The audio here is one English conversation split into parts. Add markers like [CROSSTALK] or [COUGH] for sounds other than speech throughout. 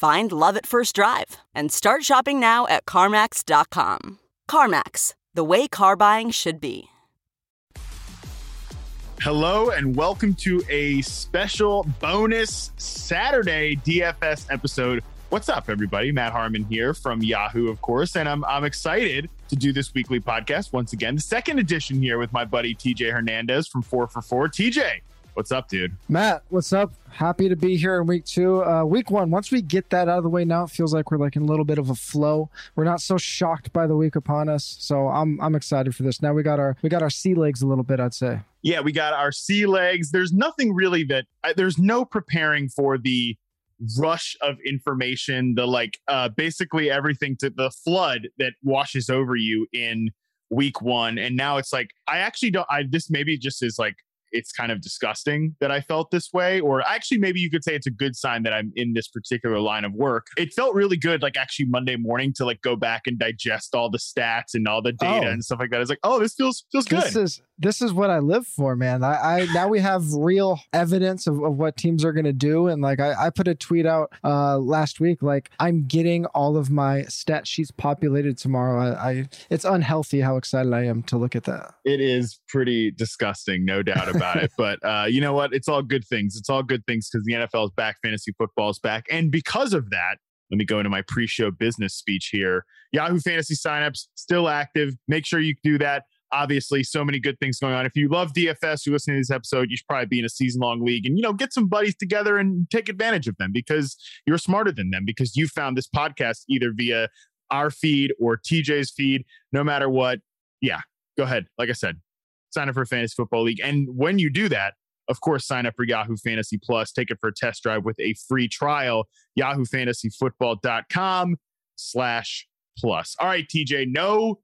Find love at first drive and start shopping now at CarMax.com. CarMax, the way car buying should be. Hello and welcome to a special bonus Saturday DFS episode. What's up, everybody? Matt Harmon here from Yahoo, of course, and I'm I'm excited to do this weekly podcast once again. The second edition here with my buddy TJ Hernandez from Four for Four. TJ, what's up, dude? Matt, what's up? Happy to be here in week two. Uh, week one, once we get that out of the way now, it feels like we're like in a little bit of a flow. We're not so shocked by the week upon us. So I'm I'm excited for this. Now we got our we got our sea legs a little bit, I'd say. Yeah, we got our sea legs. There's nothing really that I, there's no preparing for the rush of information, the like uh basically everything to the flood that washes over you in week 1 and now it's like I actually don't I this maybe just is like it's kind of disgusting that I felt this way. Or actually, maybe you could say it's a good sign that I'm in this particular line of work. It felt really good, like actually Monday morning to like go back and digest all the stats and all the data Oh. and stuff like that. It's like, oh, this feels feels This good. is this is what I live for, man. I, I now we have real evidence of, of what teams are gonna do. And like I, I put a tweet out uh last week, like I'm getting all of my stat sheets populated tomorrow. I, I it's unhealthy how excited I am to look at that. it is pretty disgusting, no doubt about it. But uh, you know what? It's all good things. It's all good things because the NFL is back, fantasy football is back, and because of that. Let me go into my pre-show business speech here. Yahoo Fantasy signups still active. Make sure you do that. Obviously, so many good things going on. If you love DFS, you listen to this episode, you should probably be in a season-long league, and you know, get some buddies together and take advantage of them because you're smarter than them because you found this podcast either via our feed or TJ's feed. No matter what, yeah, go ahead. Like I said, sign up for fantasy football league. And when you do that, of course, sign up for Yahoo Fantasy Plus. Take it for a test drive with a free trial. YahooFantasyFootball.com slash plus. All right, TJ, no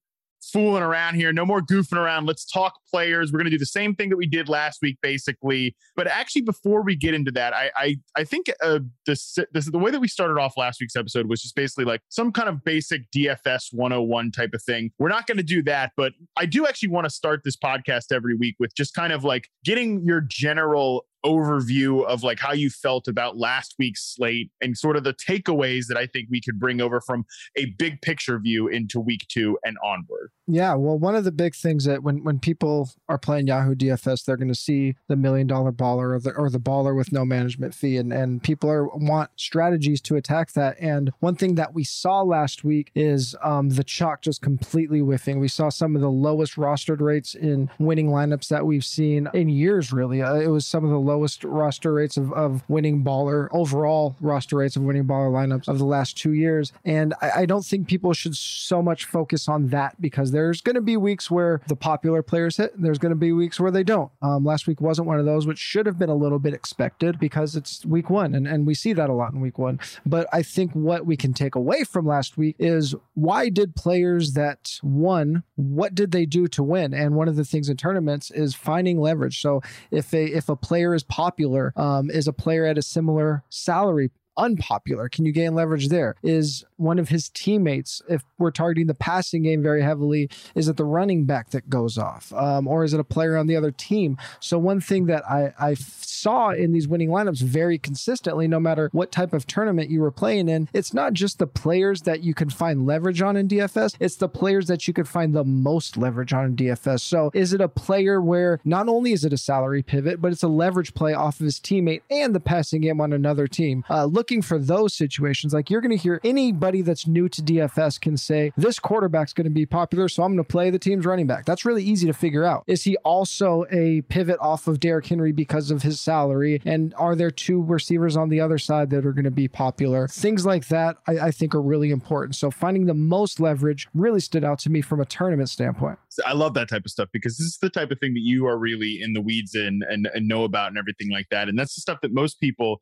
fooling around here. No more goofing around. Let's talk players. We're going to do the same thing that we did last week, basically. But actually, before we get into that, I I, I think uh, this, this the way that we started off last week's episode was just basically like some kind of basic DFS 101 type of thing. We're not going to do that, but I do actually want to start this podcast every week with just kind of like getting your general overview of like how you felt about last week's slate and sort of the takeaways that I think we could bring over from a big picture view into week two and onward. Yeah, well, one of the big things that when when people are playing Yahoo DFS, they're going to see the million dollar baller or the or the baller with no management fee, and and people are want strategies to attack that. And one thing that we saw last week is um, the chalk just completely whiffing. We saw some of the lowest rostered rates in winning lineups that we've seen in years. Really, uh, it was some of the lowest roster rates of of winning baller overall roster rates of winning baller lineups of the last two years. And I, I don't think people should so much focus on that because there's going to be weeks where the popular players hit, and there's going to be weeks where they don't. Um, last week wasn't one of those, which should have been a little bit expected because it's week one, and, and we see that a lot in week one. But I think what we can take away from last week is why did players that won, what did they do to win? And one of the things in tournaments is finding leverage. So if a if a player is popular, um, is a player at a similar salary unpopular? Can you gain leverage there? Is one of his teammates, if we're targeting the passing game very heavily, is it the running back that goes off? Um, or is it a player on the other team? So, one thing that I, I saw in these winning lineups very consistently, no matter what type of tournament you were playing in, it's not just the players that you can find leverage on in DFS, it's the players that you could find the most leverage on in DFS. So, is it a player where not only is it a salary pivot, but it's a leverage play off of his teammate and the passing game on another team? Uh, look looking for those situations. Like you're going to hear anybody that's new to DFS can say, this quarterback's going to be popular, so I'm going to play the team's running back. That's really easy to figure out. Is he also a pivot off of Derrick Henry because of his salary? And are there two receivers on the other side that are going to be popular? Things like that, I, I think, are really important. So finding the most leverage really stood out to me from a tournament standpoint. I love that type of stuff because this is the type of thing that you are really in the weeds in and, and know about and everything like that. And that's the stuff that most people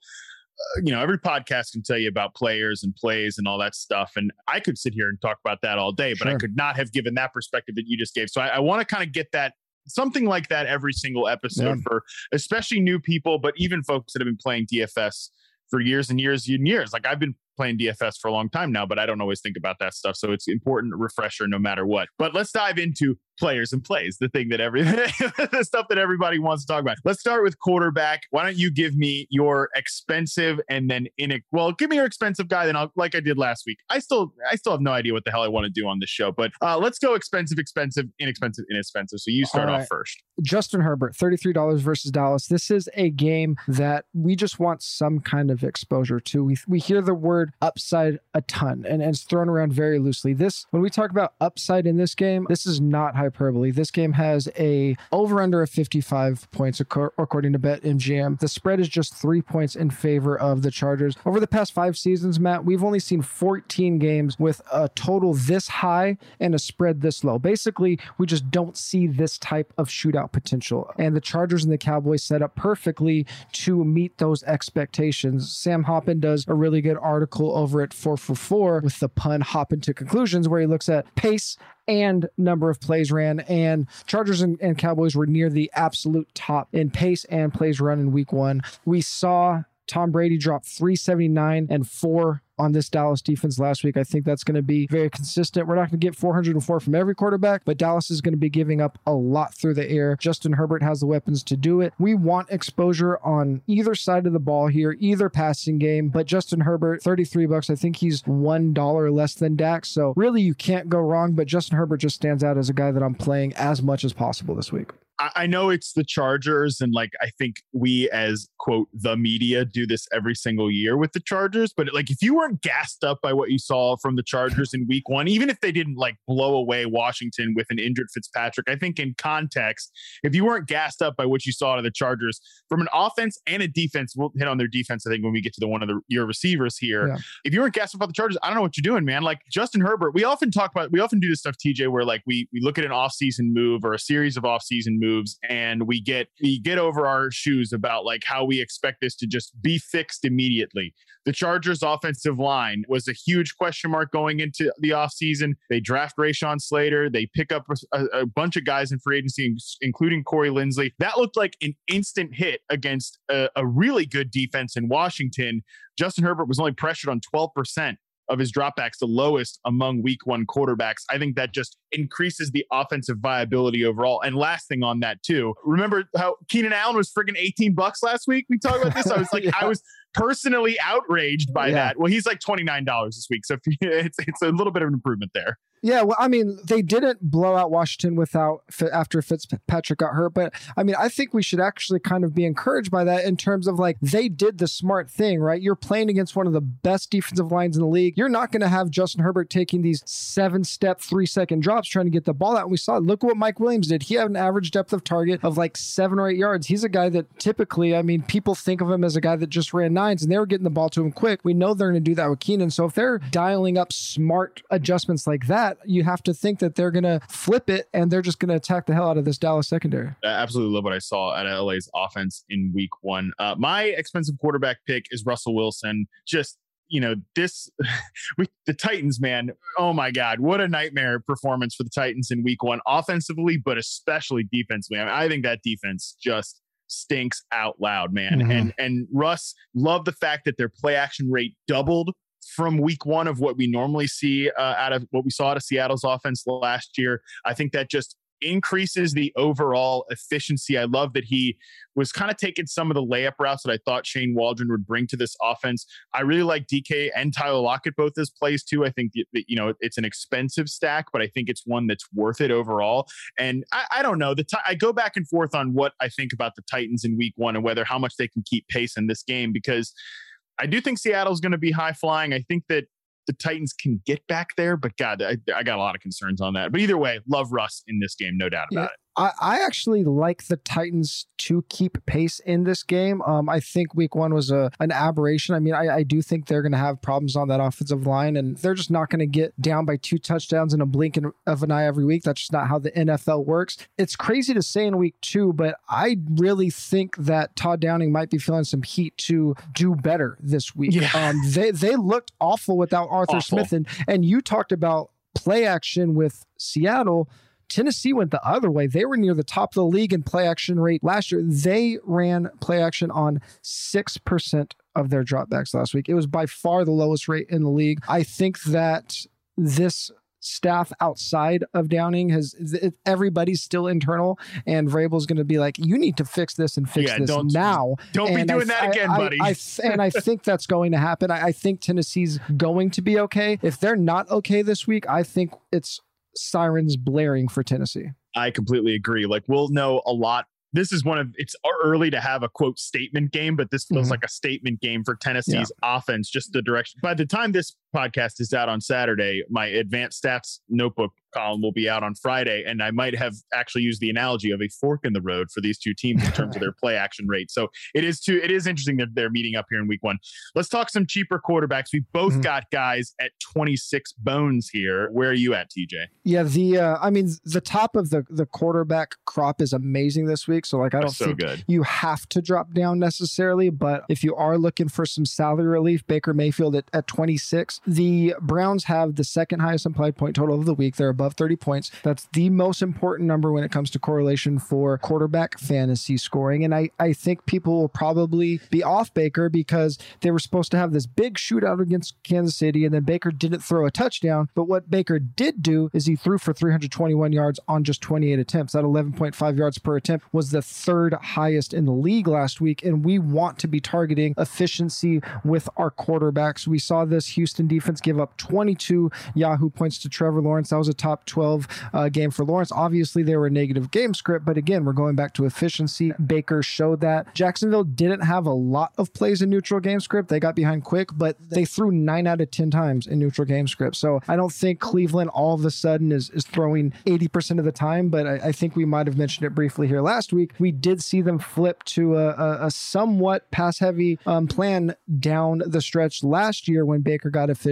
Uh, you know, every podcast can tell you about players and plays and all that stuff. And I could sit here and talk about that all day, but sure. I could not have given that perspective that you just gave. So I, I want to kind of get that something like that every single episode yeah. for especially new people, but even folks that have been playing DFS for years and years and years. Like I've been playing DFS for a long time now, but I don't always think about that stuff. So it's important refresher no matter what. But let's dive into players and plays, the thing that every [LAUGHS] the stuff that everybody wants to talk about. Let's start with quarterback. Why don't you give me your expensive and then in well, give me your expensive guy, then I'll like I did last week. I still I still have no idea what the hell I want to do on this show, but uh, let's go expensive, expensive, inexpensive, inexpensive. So you start right. off first. Justin Herbert, $33 versus Dallas. This is a game that we just want some kind of exposure to. We we hear the word upside a ton and, and it's thrown around very loosely. This when we talk about upside in this game, this is not hyperbole. This game has a over under of 55 points according to BetMGM. The spread is just three points in favor of the Chargers. Over the past five seasons, Matt, we've only seen 14 games with a total this high and a spread this low. Basically, we just don't see this type of shootout potential. And the Chargers and the Cowboys set up perfectly to meet those expectations. Sam Hoppen does a really good article over at 4 for 4 with the pun Hoppen to conclusions where he looks at pace and number of plays ran. And Chargers and, and Cowboys were near the absolute top in pace and plays run in week one. We saw Tom Brady dropped 379 and four on this Dallas defense last week. I think that's going to be very consistent. We're not going to get 404 from every quarterback, but Dallas is going to be giving up a lot through the air. Justin Herbert has the weapons to do it. We want exposure on either side of the ball here, either passing game, but Justin Herbert, 33 bucks. I think he's $1 less than Dak. So really you can't go wrong, but Justin Herbert just stands out as a guy that I'm playing as much as possible this week. I know it's the Chargers, and like I think we as quote the media do this every single year with the Chargers. But like if you weren't gassed up by what you saw from the Chargers in week one, even if they didn't like blow away Washington with an injured Fitzpatrick, I think in context, if you weren't gassed up by what you saw to the Chargers from an offense and a defense, we'll hit on their defense, I think, when we get to the one of the your receivers here. Yeah. If you weren't gassed up about the Chargers, I don't know what you're doing, man. Like Justin Herbert, we often talk about we often do this stuff, TJ, where like we we look at an offseason move or a series of offseason moves moves and we get we get over our shoes about like how we expect this to just be fixed immediately. The Chargers offensive line was a huge question mark going into the offseason. They draft Rashawn Slater. They pick up a, a bunch of guys in free agency, including Corey Linsley. That looked like an instant hit against a, a really good defense in Washington. Justin Herbert was only pressured on 12% of his dropbacks, the lowest among week one quarterbacks. I think that just increases the offensive viability overall. And last thing on that, too, remember how Keenan Allen was friggin' 18 bucks last week? We talked about this. I was [LAUGHS] like, yeah. I was personally outraged by yeah. that. Well, he's like $29 this week. So [LAUGHS] it's, it's a little bit of an improvement there. Yeah, well, I mean, they didn't blow out Washington without after Fitzpatrick got hurt, but I mean, I think we should actually kind of be encouraged by that in terms of like they did the smart thing, right? You're playing against one of the best defensive lines in the league. You're not going to have Justin Herbert taking these seven step, three second drops trying to get the ball out. And we saw, look what Mike Williams did. He had an average depth of target of like seven or eight yards. He's a guy that typically, I mean, people think of him as a guy that just ran and they were getting the ball to him quick. We know they're going to do that with Keenan. So if they're dialing up smart adjustments like that, you have to think that they're going to flip it and they're just going to attack the hell out of this Dallas secondary. I absolutely love what I saw at LA's offense in week one. Uh, my expensive quarterback pick is Russell Wilson. Just you know this [LAUGHS] the titans man oh my god what a nightmare performance for the titans in week one offensively but especially defensively I, mean, I think that defense just stinks out loud man mm-hmm. and and russ love the fact that their play action rate doubled from week one of what we normally see uh, out of what we saw out of Seattle's offense last year. I think that just increases the overall efficiency. I love that he was kind of taking some of the layup routes that I thought Shane Waldron would bring to this offense. I really like DK and Tyler Lockett both as plays too. I think that, you know it's an expensive stack, but I think it's one that's worth it overall. And I, I don't know. The t- I go back and forth on what I think about the Titans in Week One and whether how much they can keep pace in this game because I do think Seattle's going to be high flying. I think that the Titans can get back there, but God, I, I, got a lot of concerns on that. But either way, love Russ in this game, no doubt about yeah. it. I, I actually like the Titans to keep pace in this game. Um, I think week one was a an aberration. I mean, I, I do think they're going to have problems on that offensive line, and they're just not going to get down by two touchdowns in a blink of an eye every week. That's just not how the NFL works. It's crazy to say in week two, but I really think that Todd Downing might be feeling some heat to do better this week. Yeah. Um, they they looked awful without Arthur awful. Smith, and and you talked about play action with Seattle. Tennessee went the other way. They were near the top of the league in play action rate last year. They ran play action on 6% of their dropbacks last week. It was by far the lowest rate in the league. I think that this staff outside of Downing has everybody's still internal, and Vrabel's going to be like, "You need to fix this and fix yeah, this don't, now." Don't and be doing I, that again, I, buddy. I, and I think that's going to happen. I, I think Tennessee's going to be okay. If they're not okay this week, I think it's sirens blaring for Tennessee. I completely agree. Like we'll know a lot. This is one of it's early to have a quote statement game, but this feels mm-hmm. like a statement game for Tennessee's yeah. offense. Just the direction. By the time this podcast is out on Saturday, my advanced stats notebook column will be out on Friday. And I might have actually used the analogy of a fork in the road for these two teams in terms of their [LAUGHS] play action rate. So it is too, it is interesting that they're meeting up here in week one. Let's talk some cheaper quarterbacks. We both mm-hmm. got guys at 26 bones here. Where are you at, TJ? Yeah, the uh, I mean the top of the the quarterback crop is amazing this week. So like I don't think good. you have to drop down necessarily, but if you are looking for some salary relief, Baker Mayfield at, at 26. The Browns have the second highest implied point total of the week. They're above above 30 points. That's the most important number when it comes to correlation for quarterback fantasy scoring. And I, I think people will probably be off Baker because they were supposed to have this big shootout against Kansas City, and then Baker didn't throw a touchdown. But what Baker did do is he threw for 321 yards on just 28 attempts. That 11.5 yards per attempt was the third highest in the league last week. And we want to be targeting efficiency with our quarterbacks. We saw this Houston defense give up 22 Yahoo points to Trevor Lawrence. That was a top top 12 uh, game for Lawrence. Obviously, they were a negative game script, but again, we're going back to efficiency. Baker showed that. Jacksonville didn't have a lot of plays in neutral game script. They got behind quick, but they threw nine out of 10 times in neutral game script. So I don't think Cleveland all of a sudden is, is throwing 80% of the time, but I, I think we might have mentioned it briefly here last week. We did see them flip to a, a, a somewhat pass heavy um, plan down the stretch last year when Baker got efficient.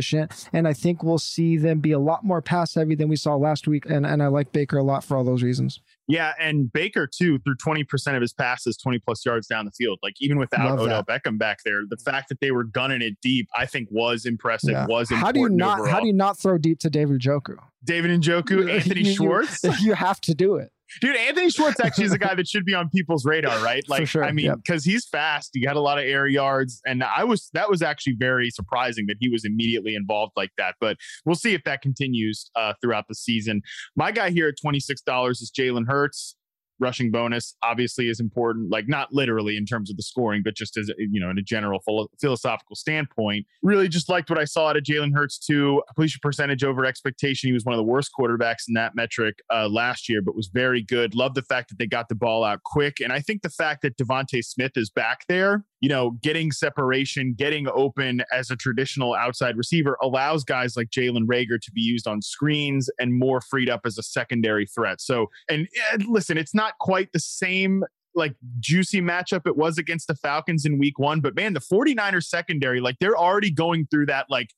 And I think we'll see them be a lot more pass heavy than we saw last week, and and I like Baker a lot for all those reasons. Yeah, and Baker too threw twenty percent of his passes twenty plus yards down the field. Like even without Love Odell that. Beckham back there, the fact that they were gunning it deep, I think, was impressive. Yeah. Was how do you not overall. how do you not throw deep to David Njoku? David Njoku, [LAUGHS] Anthony you, Schwartz. You, [LAUGHS] you have to do it. Dude, Anthony Schwartz actually is a guy that should be on people's radar, right? Like, sure, I mean, because he's fast, he had a lot of air yards, and I was that was actually very surprising that he was immediately involved like that. But we'll see if that continues uh, throughout the season. My guy here at twenty six dollars is Jalen Hurts rushing bonus obviously is important like not literally in terms of the scoring but just as you know in a general philosophical standpoint. Really just liked what i saw out of jalen hurts too. Completion percentage over expectation. He was one of the worst quarterbacks in that metric uh, last year but was very good. Love the fact that they got the ball out quick. And i think the fact that DeVonta Smith is back there you know, getting separation, getting open as a traditional outside receiver allows guys like Jalen Reagor to be used on screens and more freed up as a secondary threat. So, and, and listen, it's not quite the same like juicy matchup it was against the Falcons in week one. But man, the 49ers secondary, like they're already going through that. Like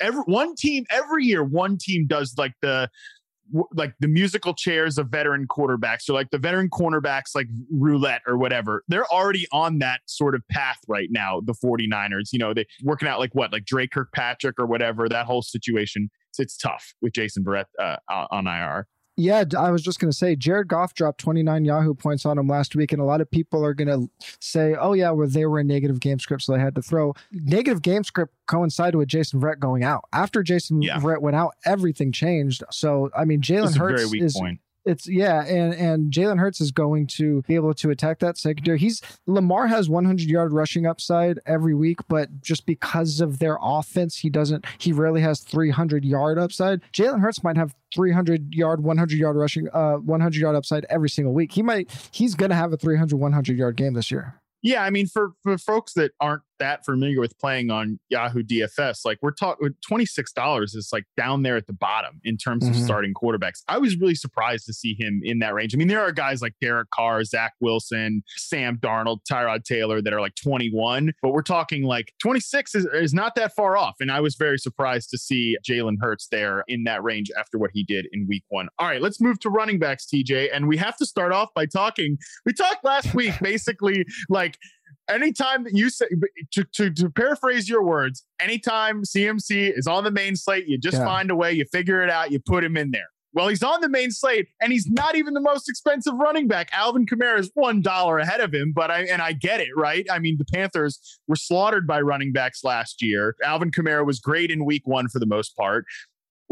every one team, every year, one team does like the like the musical chairs of veteran quarterbacks or like the veteran cornerbacks like roulette or whatever they're already on that sort of path right now the 49ers you know they working out like what like Dre Kirkpatrick or whatever that whole situation it's, it's tough with Jason Verrett uh, on IR yeah, I was just going to say Jared Goff dropped 29 Yahoo points on him last week, and a lot of people are going to say, "Oh yeah, well they were a negative game script, so they had to throw." Negative game script coincided with Jason Verrett going out. After Jason yeah. Verrett went out, everything changed. So I mean, Jalen Hurts is point. It's yeah, and and Jalen Hurts is going to be able to attack that secondary. He's Lamar has 100 yard rushing upside every week, but just because of their offense, he doesn't. He rarely has 300 yard upside. Jalen Hurts might have 300 yard, 100 yard rushing, uh, 100 yard upside every single week. He might. He's gonna have a 300, 100 yard game this year. Yeah, I mean, for for folks that aren't that familiar with playing on Yahoo DFS, like we're talking $26 is like down there at the bottom in terms mm-hmm. of starting quarterbacks. I was really surprised to see him in that range. I mean, there are guys like Derek Carr, Zach Wilson, Sam Darnold, Tyrod Taylor that are like 21, but we're talking like 26 is, is not that far off. And I was very surprised to see Jalen Hurts there in that range after what he did in week one. All right, let's move to running backs, TJ. And we have to start off by talking. We talked last week basically like anytime that you say to, to, to, paraphrase your words, anytime CMC is on the main slate, you just yeah. find a way, you figure it out, you put him in there. Well, he's on the main slate, and he's not even the most expensive running back. Alvin Kamara is one dollar ahead of him, but I and I get it, right? I mean, the Panthers were slaughtered by running backs last year. Alvin Kamara was great in week one for the most part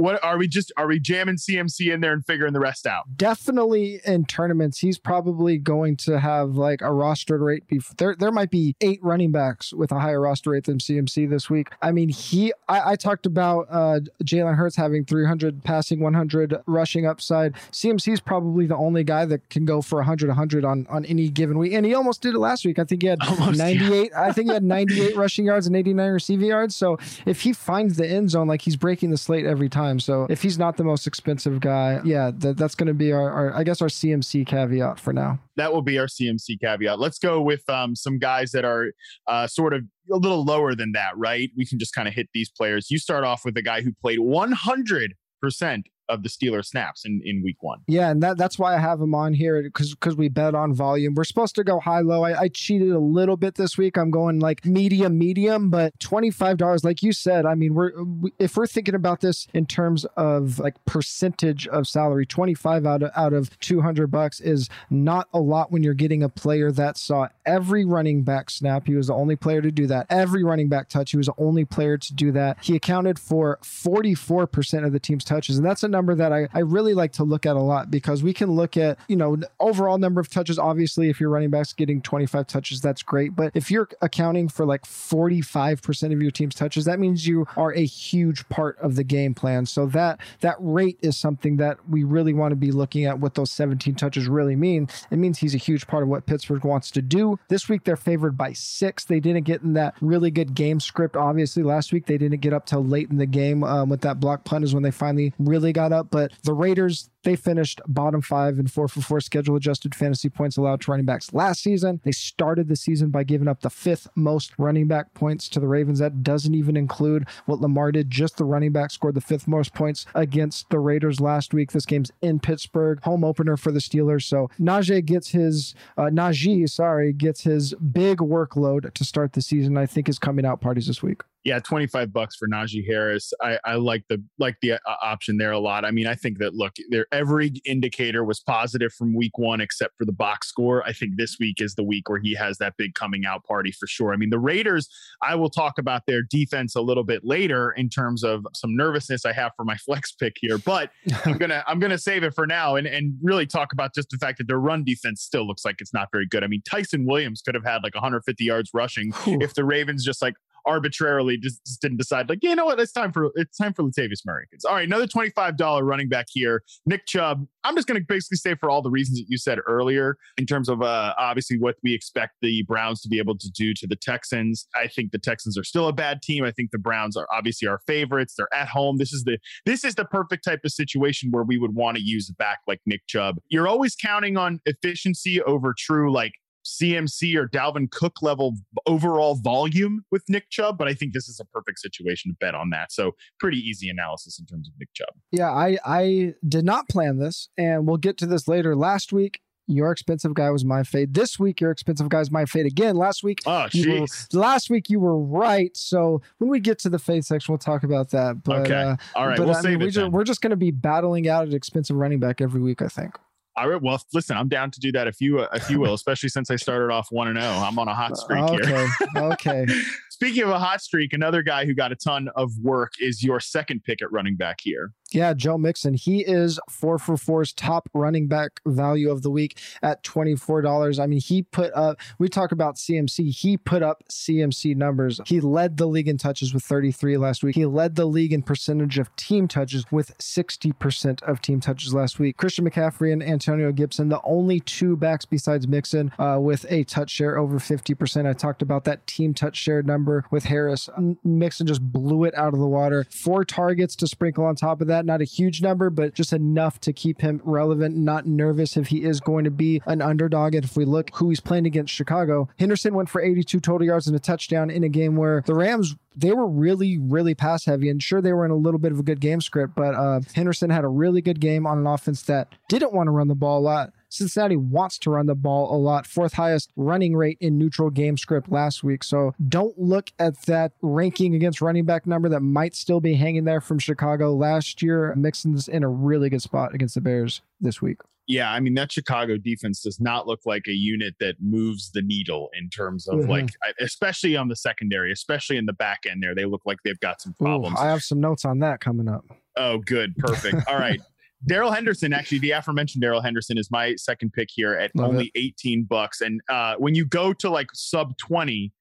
what are we just are we jamming CMC in there and figuring the rest out? Definitely in tournaments, he's probably going to have like a roster rate. Before, there, there might be eight running backs with a higher roster rate than CMC this week. I mean, he. I, I talked about uh, Jalen Hurts having 300 passing, 100 rushing upside. CMC is probably the only guy that can go for 100, 100 on on any given week, and he almost did it last week. I think he had [LAUGHS] almost, 98. Yeah. I think he had [LAUGHS] 98 rushing yards and 89 receiving yards. So if he finds the end zone, like he's breaking the slate every time time. So if he's not the most expensive guy, yeah, that, that's going to be our, our, I guess, our CMC caveat for now. That will be our CMC caveat. Let's go with um, some guys that are uh, sort of a little lower than that, right? We can just kind of hit these players. You start off with a guy who played 100 percent of the Steelers snaps in, in week one. Yeah, and that, that's why I have him on here because because we bet on volume. We're supposed to go high low. I, I cheated a little bit this week. I'm going like medium medium, but twenty five dollars, like you said. I mean, we're we, if we're thinking about this in terms of like percentage of salary, twenty five out of out of two hundred bucks is not a lot when you're getting a player that saw every running back snap. He was the only player to do that. Every running back touch. He was the only player to do that. He accounted for forty four percent of the team's touches, and that's a number that I, I really like to look at a lot because we can look at, you know, overall number of touches. Obviously, if your running back's getting 25 touches, that's great. But if you're accounting for like 45% of your team's touches, that means you are a huge part of the game plan. So that that rate is something that we really want to be looking at what those 17 touches really mean. It means he's a huge part of what Pittsburgh wants to do. This week they're favored by six. They didn't get in that really good game script. Obviously, last week they didn't get up till late in the game um, with that block punt is when they finally really got up. But the Raiders, they finished bottom five in four for four schedule adjusted fantasy points allowed to running backs last season. They started the season by giving up the fifth most running back points to the Ravens. That doesn't even include what Lamar did. Just the running back scored the fifth most points against the Raiders last week. This game's in Pittsburgh, home opener for the Steelers. So Najee gets his, uh, Najee, sorry, gets his big workload to start the season. I think is coming out parties this week yeah, 25 bucks for Najee Harris. I, I like the like the uh, option there a lot. I mean, I think that look, there every indicator was positive from week 1 except for the box score. I think this week is the week where he has that big coming out party for sure. I mean, the Raiders, I will talk about their defense a little bit later in terms of some nervousness I have for my [LAUGHS] flex pick here, but I'm going to I'm to save it for now and and really talk about just the fact that their run defense still looks like it's not very good. I mean, Ty'Son Williams could have had like 150 yards rushing if the Ravens just like arbitrarily just, just, didn't decide like you know what it's time for it's time for Latavius Murray. It's all right. Another twenty five dollar running back here, Nick Chubb. I'm just going to basically say for all the reasons that you said earlier in terms of uh, obviously what we expect the Browns to be able to do to the Texans. I think the Texans are still a bad team. I think the Browns are obviously our favorites. They're at home. This is the this is the perfect type of situation where we would want to use a back like Nick Chubb. You're always counting on efficiency over true like CMC or Dalvin Cook level overall volume with Nick Chubb, but I think this is a perfect situation to bet on that. So pretty easy analysis in terms of Nick Chubb. Yeah, I I did not plan this, and we'll get to this later. Last week, your expensive guy was my fade. This week, your expensive guy is my fade again. Last week, oh, were, last week you were right. So when we get to the fade section, we'll talk about that. But, okay, uh, all right, but, we'll I mean, we just, we're just going to be battling out an expensive running back every week. I think. All right. Well, listen, I'm down to do that if you uh, if you will, especially since I started off one and zero. Oh. I'm on a hot uh, streak okay. here. okay. [LAUGHS] Speaking of a hot streak, another guy who got a ton of work is your second pick at running back here. Yeah, Joe Mixon. He is four for four's top running back value of the week at $24. I mean, he put up, we talk about CMC, he put up CMC numbers. He led the league in touches with 33 last week. He led the league in percentage of team touches with 60% of team touches last week. Christian McCaffrey and Antonio Gibson, the only two backs besides Mixon uh, with a touch share over 50%. I talked about that team touch share number with Harris. Mixon just blew it out of the water. Four targets to sprinkle on top of that that. Not a huge number, but just enough to keep him relevant, not nervous if he is going to be an underdog. And if we look who he's playing against Chicago, Henderson went for 82 total yards and a touchdown in a game where the Rams they were really, really pass heavy. And sure, they were in a little bit of a good game script, but uh, Henderson had a really good game on an offense that didn't want to run the ball a lot. Cincinnati wants to run the ball a lot, fourth highest running rate in neutral game script last week. So don't look at that ranking against running back number that might still be hanging there from Chicago last year. Mixon's in a really good spot against the Bears this week. Yeah, I mean that Chicago defense does not look like a unit that moves the needle in terms of mm-hmm. like, especially on the secondary, especially in the back end. There, they look like they've got some problems. Ooh, I have some notes on that coming up. Oh, good, perfect. [LAUGHS] All right, Darrell Henderson, actually, the aforementioned Darrell Henderson is my second pick here at Love only it. 18 bucks. And uh, when you go to like sub 20,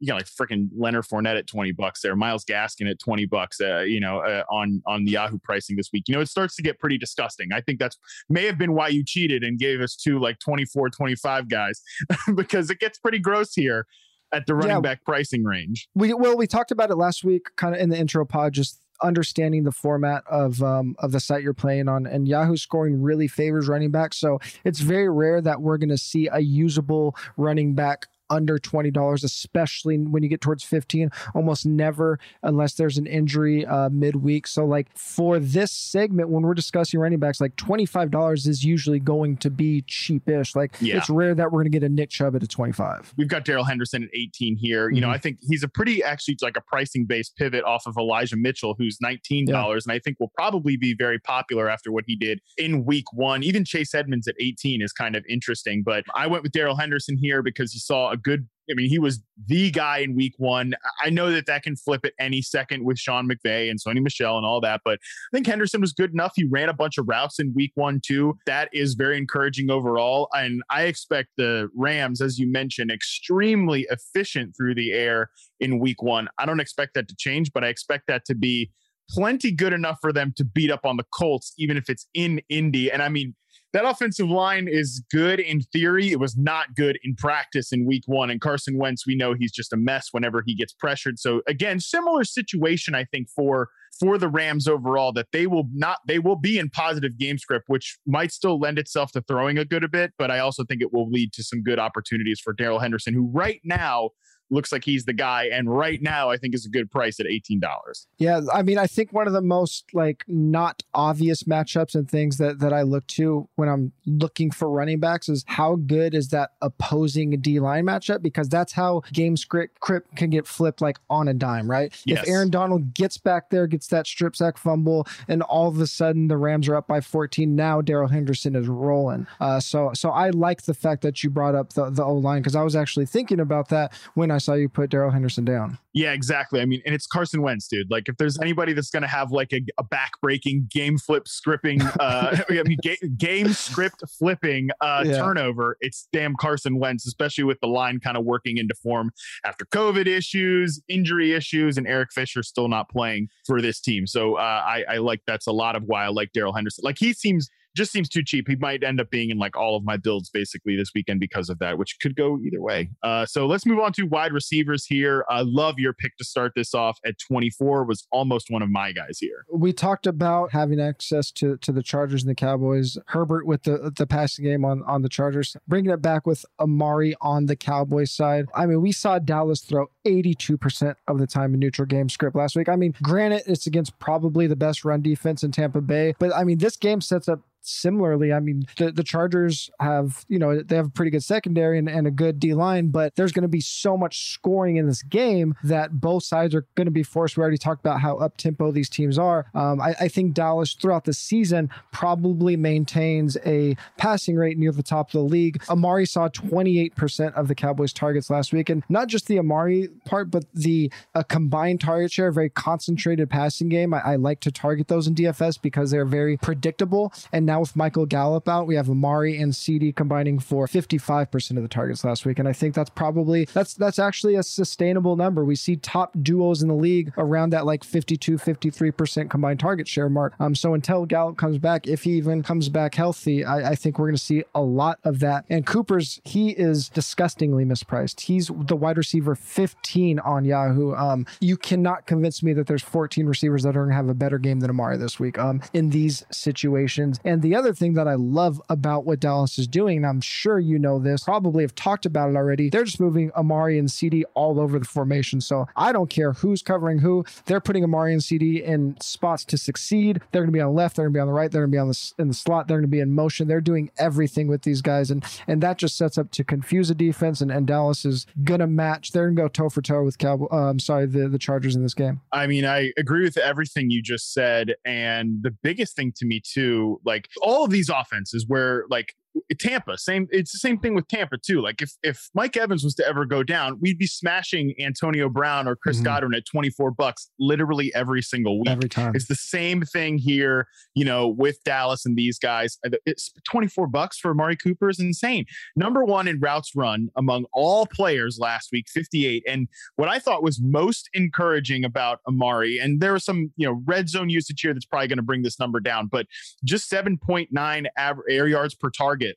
you got like freaking Leonard Fournette at 20 bucks there, Myles Gaskin at 20 bucks, uh, you know, uh, on, on the Yahoo pricing this week. You know, it starts to get pretty disgusting. I think that's may have been why you cheated and gave us two like 24, 25 guys [LAUGHS] because it gets pretty gross here at the running yeah. back pricing range. We, well, we talked about it last week, kind of in the intro pod, just understanding the format of um, of the site you're playing on, and Yahoo scoring really favors running back. So it's very rare that we're going to see a usable running back under $20, especially when you get towards 15, almost never unless there's an injury uh, midweek. So, like for this segment, when we're discussing running backs, like $25 is usually going to be cheapish. Like yeah. it's rare that we're going to get a Nick Chubb at a 25. We've got Darrell Henderson at 18 here. Mm-hmm. You know, mm-hmm. I think he's a pretty actually like a pricing based pivot off of Elijah Mitchell, who's $19. Yeah. And I think will probably be very popular after what he did in week one. Even Chase Edmonds at 18 is kind of interesting. But I went with Darrell Henderson here because he saw a good I mean, he was the guy in week one. I know that that can flip at any second with Sean McVay and Sony Michel and all that, but I think Henderson was good enough. He ran a bunch of routes in week one, too. That is very encouraging overall. And I expect the Rams, as you mentioned, extremely efficient through the air in week one. I don't expect that to change, but I expect that to be plenty good enough for them to beat up on the Colts, even if it's in Indy. And I mean, that offensive line is good in theory. It was not good in practice in week one. And Carson Wentz, we know he's just a mess whenever he gets pressured. So again, similar situation, I think, for for the Rams overall, that they will not they will be in positive game script, which might still lend itself to throwing a good a bit, but I also think it will lead to some good opportunities for Darrell Henderson, who right now looks like he's the guy. And right now, I think is a good price at $18. Yeah. I mean, I think one of the most like not obvious matchups and things that, that I look to when I'm looking for running backs is how good is that opposing D line matchup? Because that's how game script can get flipped like on a dime, right? Yes. If Aaron Donald gets back there, gets that strip sack fumble, and all of a sudden the Rams are up by 14, now Darrell Henderson is rolling. Uh, so, so I like the fact that you brought up the, the O line because I was actually thinking about that when I I saw you put Darrell Henderson down. Yeah, exactly. I mean, and it's Carson Wentz, dude. Like, if there's anybody that's going to have like a, a back-breaking game flip scripting, uh, [LAUGHS] I mean, ga- game script flipping uh, yeah. turnover, it's damn Carson Wentz, especially with the line kind of working into form after COVID issues, injury issues, and Eric Fisher still not playing for this team. So uh, I, I like that's a lot of why I like Darrell Henderson. Like, he seems just seems too cheap. He might end up being in like all of my builds basically this weekend because of that, which could go either way. Uh, so let's move on to wide receivers here. I love your pick to start this off at 24 was almost one of my guys here. We talked about having access to to the Chargers and the Cowboys. Herbert with the the passing game on on the Chargers, bringing it back with Amari on the Cowboys side. I mean, we saw Dallas throw 82% of the time in neutral game script last week. I mean, granted, it's against probably the best run defense in Tampa Bay, but I mean, this game sets up similarly. I mean, the, the Chargers have, you know, they have a pretty good secondary and, and a good D line, but there's going to be so much scoring in this game that both sides are going to be forced. We already talked about how up tempo these teams are. Um, I, I think Dallas throughout the season probably maintains a passing rate near the top of the league. Amari saw 28% of the Cowboys' targets last week. And not just the Amari part, but the uh, combined target share, very concentrated passing game. I, I, like to target those in DFS because they're very predictable. And now with Michael Gallup out, we have Amari and CeeDee combining for 55% of the targets last week. And I think that's probably that's that's actually a sustainable number. We see top duos in the league around that like 52, 53% combined target share mark. Um, so until Gallup comes back, if he even comes back healthy, I, I think we're going to see a lot of that. And Cooper's, he is disgustingly mispriced. He's the wide receiver 15 on Yahoo. Um, you cannot convince me that there's 14 receivers that are going to have a better game than Amari this week um, in these situations. And the other thing that I love about what Dallas is doing, and I'm sure you know this, probably have talked about it already, they're just moving Amari and CeeDee all over the formation. So I don't care who's covering who. They're putting Amari and CeeDee in spots to succeed. They're going to be on the left. They're going to be on the right. They're going to be on the in the slot. They're going to be in motion. They're doing everything with these guys, and and that just sets up to confuse the defense. And, and Dallas is going to match. They're going to go toe for toe with Cowboy. Um, sorry, the the Chargers in this game. I mean, I agree with everything you just said, and the biggest thing to me too, like all of these offenses where like Tampa, same. It's the same thing with Tampa too. Like if if Mike Evans was to ever go down, we'd be smashing Antonio Brown or Chris mm-hmm. Godwin at twenty four bucks literally every single week. Every time. It's the same thing here. You know, with Dallas and these guys, it's twenty four bucks for Amari Cooper is insane. Number one in routes run among all players last week, fifty eight. And what I thought was most encouraging about Amari, and there was some you know red zone usage here that's probably going to bring this number down, but just seven point nine air yards per target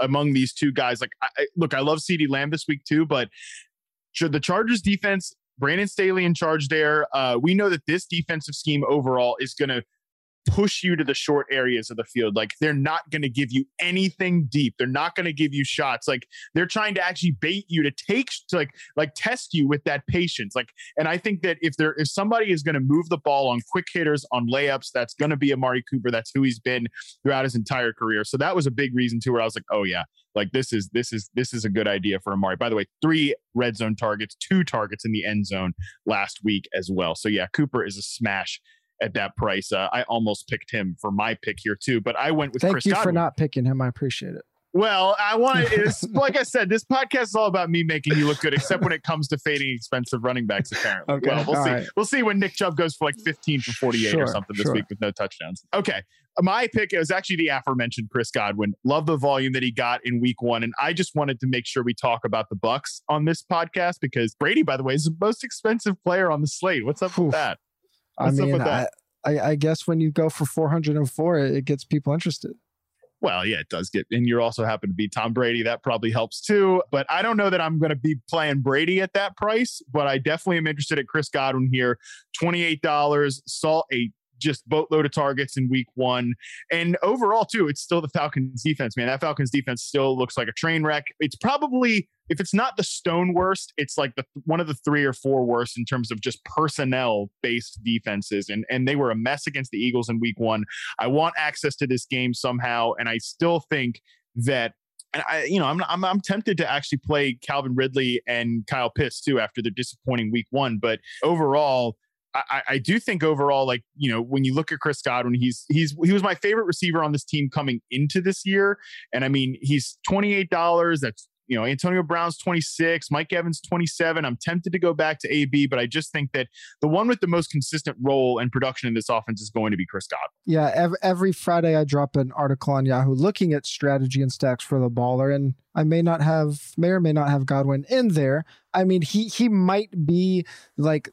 among these two guys. Like, I, look, I love CeeDee Lamb this week too, but should the Chargers defense, Brandon Staley in charge there, uh, we know that this defensive scheme overall is going to push you to the short areas of the field. Like they're not going to give you anything deep. They're not going to give you shots. Like they're trying to actually bait you to take to like like test you with that patience. Like and I think that if there if somebody is going to move the ball on quick hitters on layups, that's going to be Amari Cooper. That's who he's been throughout his entire career. So that was a big reason too where I was like, "Oh yeah, like this is this is this is a good idea for Amari." By the way, 3 red zone targets, 2 targets in the end zone last week as well. So yeah, Cooper is a smash at that price. Uh, I almost picked him for my pick here too, but I went with Thank Chris you Godwin. for not picking him. I appreciate it. Well, I want [LAUGHS] it's like I said, this podcast is all about me making you look good, except when it comes to fading expensive running backs. Apparently, okay. well, we'll see. Right. We'll see when Nick Chubb goes for like 15 for 48 sure, or something this sure. week with no touchdowns. Okay, my pick is actually the aforementioned Chris Godwin. Love the volume that he got in Week One, and I just wanted to make sure we talk about the Bucs on this podcast because Brady, by the way, is the most expensive player on the slate. What's up Oof. with that? What's I mean, I, I, I guess when you go for 404, it, it gets people interested. Well, yeah, it does get, and you also happen to be Tom Brady. That probably helps too. But I don't know that I'm going to be playing Brady at that price. But I definitely am interested at Chris Godwin here. $28, saw a just boatload of targets in week one. And overall, too, it's still the Falcons defense, man. That Falcons defense still looks like a train wreck. It's probably, if it's not the stone worst, it's like the one of the three or four worst in terms of just personnel based defenses. And and they were a mess against the Eagles in week one. I want access to this game somehow. And I still think that and I, you know, I'm, I'm I'm tempted to actually play Calvin Ridley and Kyle Pitts too after the disappointing week one. But overall, I, I, do think overall, like you know, when you look at Chris Godwin, he's he's he was my favorite receiver on this team coming into this year, and I mean, he's twenty eight dollars. That's you know, Antonio Brown's 26, Mike Evans 27. I'm tempted to go back to AB, but I just think that the one with the most consistent role and production in this offense is going to be Chris Godwin. Yeah, every, every Friday I drop an article on Yahoo looking at strategy and stacks for the baller, and I may not have, may or may not have Godwin in there. I mean, he he might be like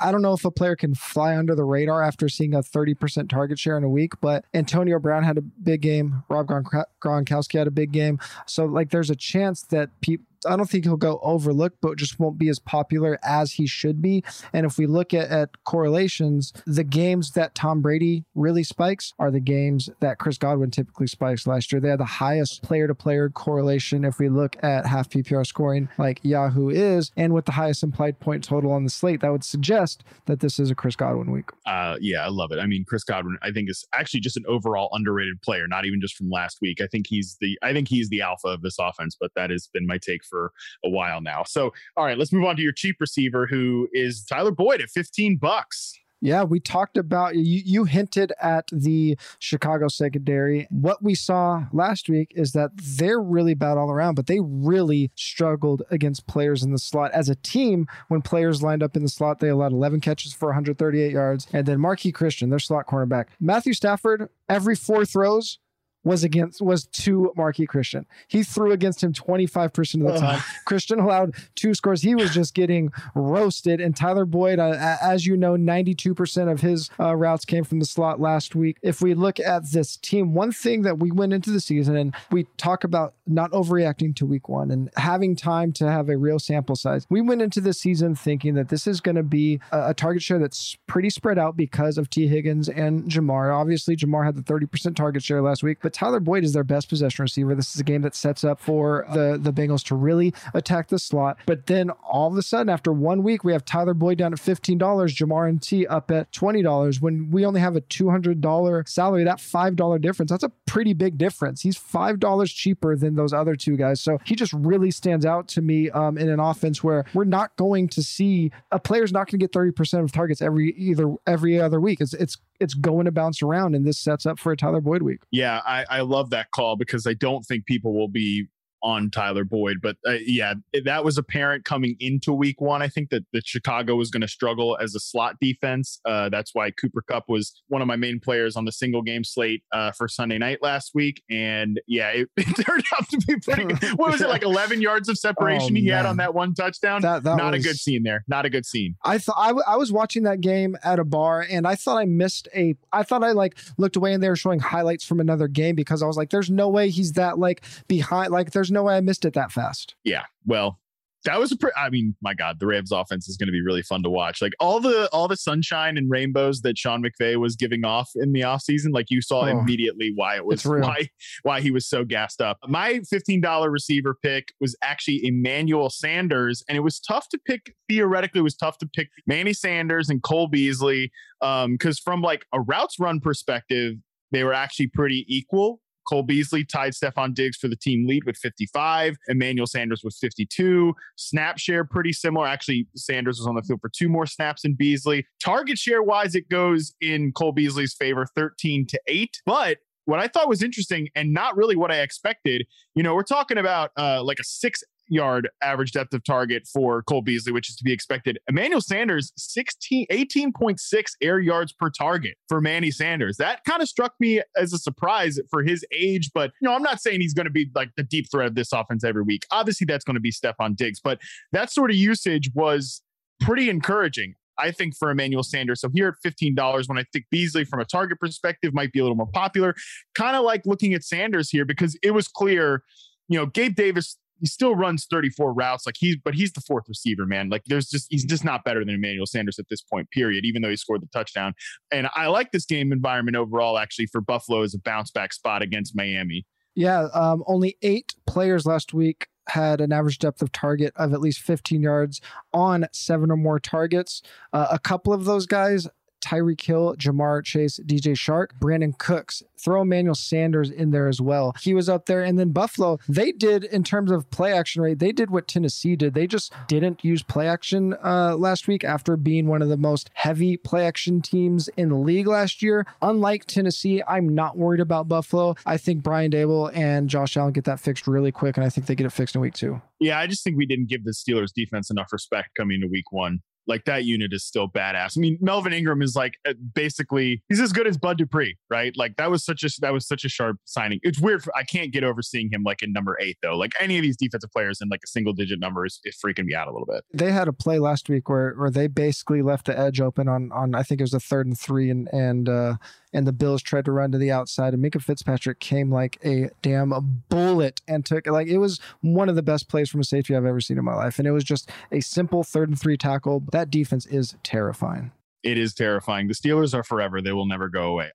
I, don't know if a player can fly under the radar after seeing a 30% target share in a week, but Antonio Brown had a big game. Rob Gronkowski had a big game. So, like, there's a chance that people, I don't think he'll go overlooked, but just won't be as popular as he should be. And if we look at, at correlations, the games that Tom Brady really spikes are the games that Chris Godwin typically spikes last year. They had the highest player to player correlation if we look at half PPR scoring, like Yahoo is, and with the highest implied point total on the slate, that would suggest that this is a Chris Godwin week. Uh, yeah, I love it. I mean, Chris Godwin, I think is actually just an overall underrated player, not even just from last week. I think he's the I think he's the alpha of this offense, but that has been my take for a while now. So, all right, let's move on to your cheap receiver, who is Tyler Boyd at 15 bucks. Yeah, we talked about you. You hinted at the Chicago secondary. What we saw last week is that they're really bad all around, but they really struggled against players in the slot. As a team, when players lined up in the slot, they allowed 11 catches for 138 yards. And then Marqui Christian, their slot cornerback, Matthew Stafford, every four throws was against was to Marqui Christian. He threw against him 25% of the time. Christian allowed two scores. He was just getting roasted. And Tyler Boyd, uh, as you know, 92% of his uh, routes came from the slot last week. If we look at this team, one thing that we went into the season and we talk about not overreacting to week one and having time to have a real sample size. We went into the season thinking that this is going to be a, a target share that's pretty spread out because of Tee Higgins and Ja'Marr. Obviously, Ja'Marr had the 30% target share last week, but Tyler Boyd is their best possession receiver. This is a game that sets up for the, the Bengals to really attack the slot. But then all of a sudden, after one week, we have Tyler Boyd down at $15, Ja'Marr and Tee up at $20. When we only have a $200 salary, that $5 difference, that's a pretty big difference. He's $5 cheaper than those other two guys. So he just really stands out to me um, in an offense where we're not going to see a player's not going to get 30% of targets every either every other week. It's it's it's going to bounce around, and this sets up for a Tyler Boyd week. Yeah, I, I love that call because I don't think people will be on Tyler Boyd. But uh, yeah, that was apparent coming into week one. I think that, that Chicago was going to struggle as a slot defense. Uh, that's why Cooper Kupp was one of my main players on the single game slate uh, for Sunday night last week. And yeah, it, [LAUGHS] it turned out to be pretty [LAUGHS] What was it, like 11 yards of separation oh, he had on that one touchdown? That, that Not was, a good scene there. Not a good scene. I thought I, w- I was watching that game at a bar and I thought I missed a, I thought I like looked away and they were showing highlights from another game because I was like, there's no way he's that like behind, like, there's no way I missed it that fast. Yeah. Well, that was a pre- I mean, my God, the Rams offense is going to be really fun to watch. Like all the all the sunshine and rainbows that Sean McVay was giving off in the offseason, like you saw oh, immediately why it was why why he was so gassed up. My $15 receiver pick was actually Emmanuel Sanders, and it was tough to pick theoretically it was tough to pick Manny Sanders and Cole Beasley. Um, because from like a routes run perspective, they were actually pretty equal. Cole Beasley tied Stefon Diggs for the team lead with 55. Emmanuel Sanders with 52. Snap share pretty similar. Actually, Sanders was on the field for two more snaps than Beasley. Target share wise, it goes in Cole Beasley's favor 13 to 8. But what I thought was interesting and not really what I expected, you know, we're talking about uh, like a six yard average depth of target for Cole Beasley, which is to be expected. Emmanuel Sanders, 16, 18.6 air yards per target for Manny Sanders. That kind of struck me as a surprise for his age, but you know, I'm not saying he's going to be like the deep threat of this offense every week. Obviously, that's going to be Stefon Diggs, but that sort of usage was pretty encouraging. I think for Emmanuel Sanders. So here at $15, when I think Beasley from a target perspective might be a little more popular, kind of like looking at Sanders here because it was clear, you know, Gabe Davis he still runs 34 routes. Like he's, but he's the fourth receiver, man. Like there's just, he's just not better than Emmanuel Sanders at this point, period, even though he scored the touchdown. And I like this game environment overall, actually, for Buffalo as a bounce back spot against Miami. Yeah. Um, only eight players last week had an average depth of target of at least 15 yards on seven or more targets. Uh, a couple of those guys Tyreek Hill, Ja'Marr Chase, DJ Chark, Brandin Cooks. Throw Emmanuel Sanders in there as well. He was up there. And then Buffalo, they did, in terms of play action rate, they did what Tennessee did. They just didn't use play action uh, last week after being one of the most heavy play action teams in the league last year. Unlike Tennessee, I'm not worried about Buffalo. I think Brian Daboll and Josh Allen get that fixed really quick, and I think they get it fixed in week two. Yeah, I just think we didn't give the Steelers defense enough respect coming to week one. Like that unit is still badass. I mean, Melvin Ingram is like basically he's as good as Bud Dupree, right? Like that was such a that was such a sharp signing. It's weird. For, I can't get over seeing him like in number eight though. Like any of these defensive players in like a single digit number is, is freaking me out a little bit. They had a play last week where where they basically left the edge open on on I think it was a third and three and and uh and the Bills tried to run to the outside, and Minkah Fitzpatrick came like a damn bullet and took like it was one of the best plays from a safety I've ever seen in my life, and it was just a simple third and three tackle. That defense is terrifying. It is terrifying. The Steelers are forever; they will never go away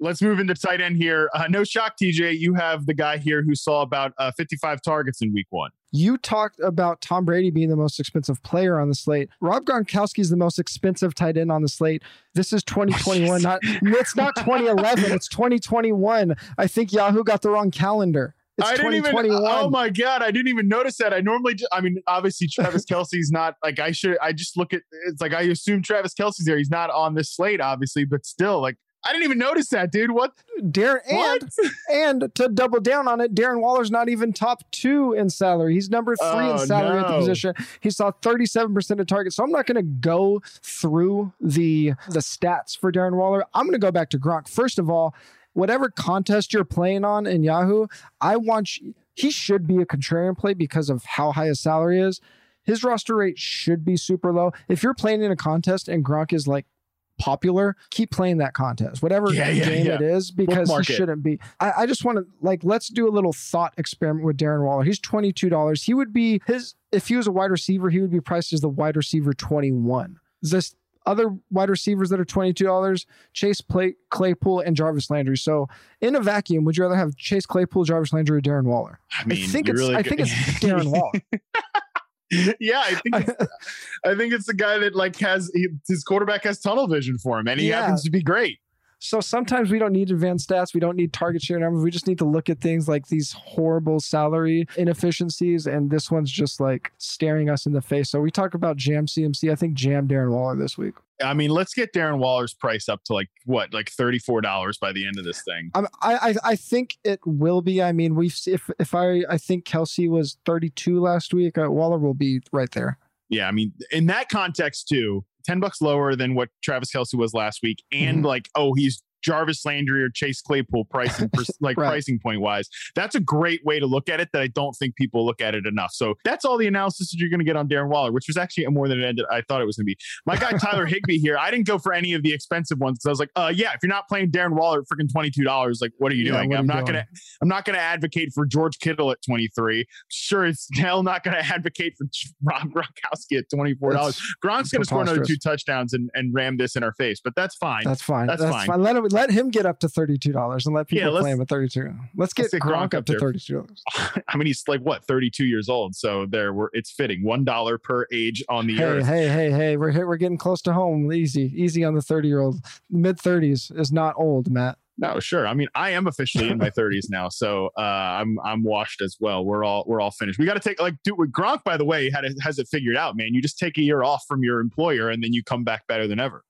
let's move into tight end here. Uh, no shock, TJ. You have the guy here who saw about uh, 55 targets in week one. You talked about Tom Brady being the most expensive player on the slate. Rob Gronkowski is the most expensive tight end on the slate. This is 2021. [LAUGHS] not it's not 2011. It's 2021. I think Yahoo got the wrong calendar. It's I didn't even. Oh my god! I didn't even notice that. I normally, just, I mean, obviously Travis [LAUGHS] Kelce's not like I should. I just look at it's like I assume Travis Kelce's there. He's not on this slate, obviously, but still, like I didn't even notice that, dude. What? Darren and [LAUGHS] and to double down on it, Darren Waller's not even top two in salary. He's number three oh, in salary no. at the position. He saw 37% of targets. So I'm not gonna go through the the stats for Darren Waller. I'm gonna go back to Gronk. First of all, whatever contest you're playing on in Yahoo, I want you, he should be a contrarian play because of how high his salary is. His roster rate should be super low. If you're playing in a contest and Gronk is like popular, keep playing that contest, whatever yeah, yeah, game yeah. it is, because he shouldn't be. I, I just want to like let's do a little thought experiment with Darren Waller. He's twenty two dollars. He would be his if he was a wide receiver, he would be priced as the wide receiver twenty one. This other wide receivers that are $22, Chase Play, Claypool and Jarvis Landry. So in a vacuum, would you rather have Chase Claypool, Jarvis Landry, or Darren Waller? I, mean, I think it's really I think it's [LAUGHS] Darren Waller. [LAUGHS] yeah, I think it's, [LAUGHS] I think it's the guy that like has he, his quarterback has tunnel vision for him, and he yeah. happens to be great. So sometimes we don't need advanced stats. We don't need target share numbers. We just need to look at things like these horrible salary inefficiencies. And this one's just like staring us in the face. So we talk about Jam CMC. I think Jam Darren Waller this week. I mean, let's get Darren Waller's price up to like what, like thirty four dollars by the end of this thing. I, I I think it will be. I mean, we've if if I I think Kelce was thirty two last week. Uh, Waller will be right there. Yeah, I mean, in that context too, ten bucks lower than what Travis Kelce was last week, and mm-hmm. like, oh, he's Jarvis Landry or Chase Claypool pricing, [LAUGHS] like right. pricing point wise. That's a great way to look at it that I don't think people look at it enough. So that's all the analysis that you're going to get on Darren Waller, which was actually more than it ended. I thought it was going to be. My guy Tyler [LAUGHS] Higbee here. I didn't go for any of the expensive ones because I was like, uh, yeah, if you're not playing Darren Waller at freaking twenty two dollars, like what are you yeah, doing? I'm not gonna I'm not gonna advocate for George Kittle at twenty three. Sure, it's hell not gonna [LAUGHS] advocate for Rob Gronkowski at twenty four dollars. Gronk's gonna score another two touchdowns and, and ram this in our face, but that's fine. That's fine. That's, that's fine. fine. Let him let him get up to thirty-two dollars and let people yeah, play him at thirty-two. Let's get, let's Gronk, Gronk, up, to thirty-two dollars. [LAUGHS] I mean, he's like what thirty-two years old, so there we're it's fitting one dollar per age on the hey, earth. Hey, hey, hey, we're we're getting close to home. Easy, easy on the thirty-year-old. Mid thirties is not old, Matt. No, sure. I mean, I am officially in my 30s now, so uh, I'm I'm washed as well. We're all we're all finished. We got to take like dude with Gronk. By the way, had it, has it figured out, man. You just take a year off from your employer, and then you come back better than ever.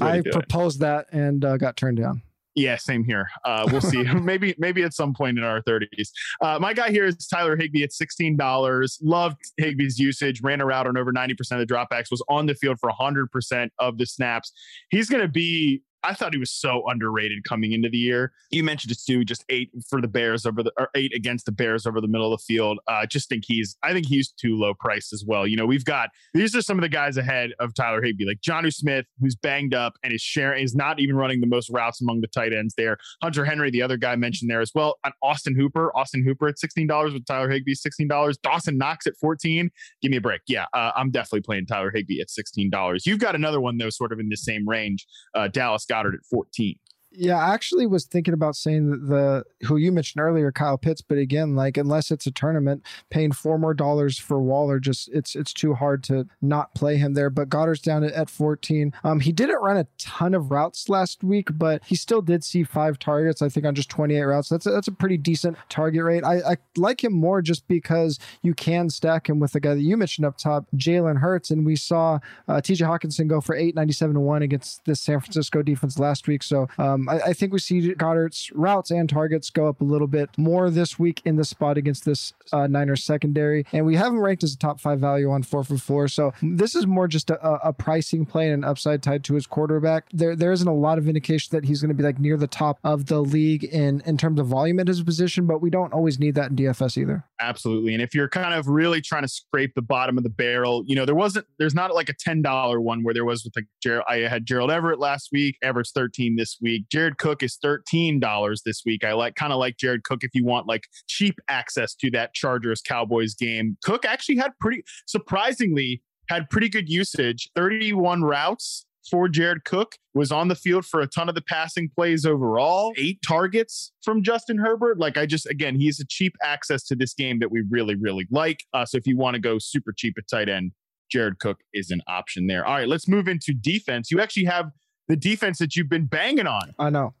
I proposed it. that and uh, got turned down. Yeah, same here. Uh, we'll see. [LAUGHS] maybe maybe at some point in our 30s. Uh, my guy here is Tyler Higbee at $16. Loved Higbee's usage. Ran a route on over 90% of the dropbacks. Was on the field for 100% of the snaps. He's going to be I thought he was so underrated coming into the year. You mentioned it too, just eight for the Bears over the or eight against the Bears over the middle of the field. Uh, just think he's I think he's too low priced as well. You know, we've got these are some of the guys ahead of Tyler Higbee, like Jonnu Smith, who's banged up and is sharing is not even running the most routes among the tight ends there. Hunter Henry, the other guy mentioned there as well. and Austin Hooper, Austin Hooper at sixteen dollars with Tyler Higbee sixteen dollars. Dawson Knox at fourteen. Give me a break. Yeah, uh, I'm definitely playing Tyler Higbee at sixteen dollars. You've got another one though, sort of in the same range. Uh, Dallas Goedert at 14. Yeah, I actually was thinking about saying that the who you mentioned earlier, Kyle Pitts, but again, like unless it's a tournament, paying four more dollars for Waller just it's it's too hard to not play him there. But Goedert's down at, at 14. Um, he didn't run a ton of routes last week, but he still did see five targets, I think, on just 28 routes. That's a, that's a pretty decent target rate. I, I like him more just because you can stack him with the guy that you mentioned up top, Jalen Hurts, and we saw uh, TJ Hockenson go for 897 to one against the San Francisco defense last week. So um, um, I, I, think we see Goedert's routes and targets go up a little bit more this week in the spot against this uh, Niners secondary, and we have him ranked as a top five value on four for four. So this is more just a, a pricing play and an upside tied to his quarterback. There there isn't a lot of indication that he's going to be like near the top of the league in in terms of volume at his position, but we don't always need that in DFS either. Absolutely, and if you're kind of really trying to scrape the bottom of the barrel, you know there wasn't there's not like a ten dollar one where there was with like Gerald. I had Gerald Everett last week, Everett's thirteen this week. Jared Cook is $13 this week. I like kind of like Jared Cook if you want like cheap access to that Chargers Cowboys game. Cook actually had pretty surprisingly had pretty good usage, 31 routes for Jared Cook, was on the field for a ton of the passing plays overall, eight targets from Justin Herbert. Like, I just, again, he's a cheap access to this game that we really, really like. Uh, so if you want to go super cheap at tight end, Jared Cook is an option there. All right, let's move into defense. You actually have the defense that you've been banging on. I know.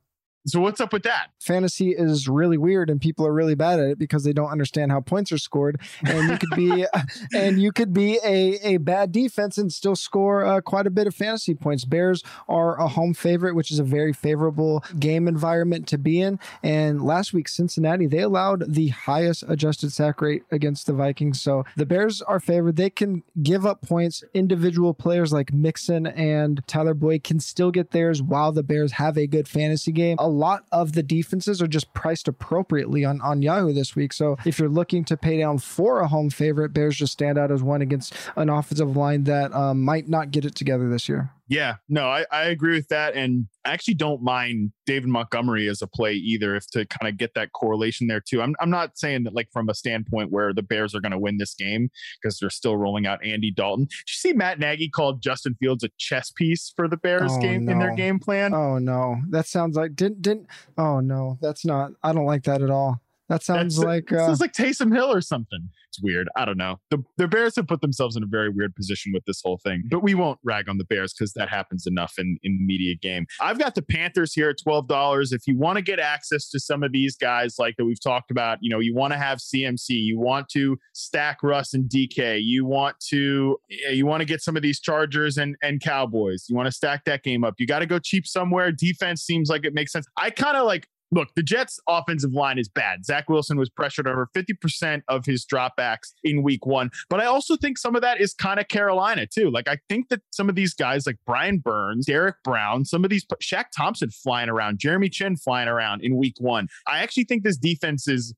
So what's up with that? Fantasy is really weird, and people are really bad at it because they don't understand how points are scored. And you could be, [LAUGHS] [LAUGHS] and you could be a, a bad defense and still score uh, quite a bit of fantasy points. Bears are a home favorite, which is a very favorable game environment to be in. And last week, Cincinnati they allowed the highest adjusted sack rate against the Vikings. So the Bears are favored. They can give up points. Individual players like Mixon and Tyler Boyd can still get theirs while the Bears have a good fantasy game. A lot of the defenses are just priced appropriately on, on Yahoo this week. So if you're looking to pay down for a home favorite, Bears just stand out as one against an offensive line that um, might not get it together this year. Yeah, no, I, I agree with that. And I actually don't mind David Montgomery as a play either, if to kind of get that correlation there too. I'm, I'm not saying that like from a standpoint where the Bears are going to win this game because they're still rolling out Andy Dalton. Did you see Matt Nagy called Justin Fields a chess piece for the Bears oh, game no. in their game plan? Oh no, that sounds like didn't didn't. Oh no, that's not. I don't like that at all. That sounds That's, like uh, sounds like Taysom Hill or something. It's weird. I don't know. The the Bears have put themselves in a very weird position with this whole thing. But we won't rag on the Bears because that happens enough in in the media game. I've got the Panthers here at twelve dollars. If you want to get access to some of these guys like that we've talked about, you know, you want to have CMC, you want to stack Russ and DK, you want to you want to get some of these Chargers and and Cowboys. You want to stack that game up. You got to go cheap somewhere. Defense seems like it makes sense. I kind of like look, the Jets' offensive line is bad. Zach Wilson was pressured over 50% of his dropbacks in week one. But I also think some of that is kind of Carolina, too. Like, I think that some of these guys, like Brian Burns, Derrick Brown, some of these, Shaq Thompson flying around, Jeremy Chinn flying around in week one. I actually think this defense is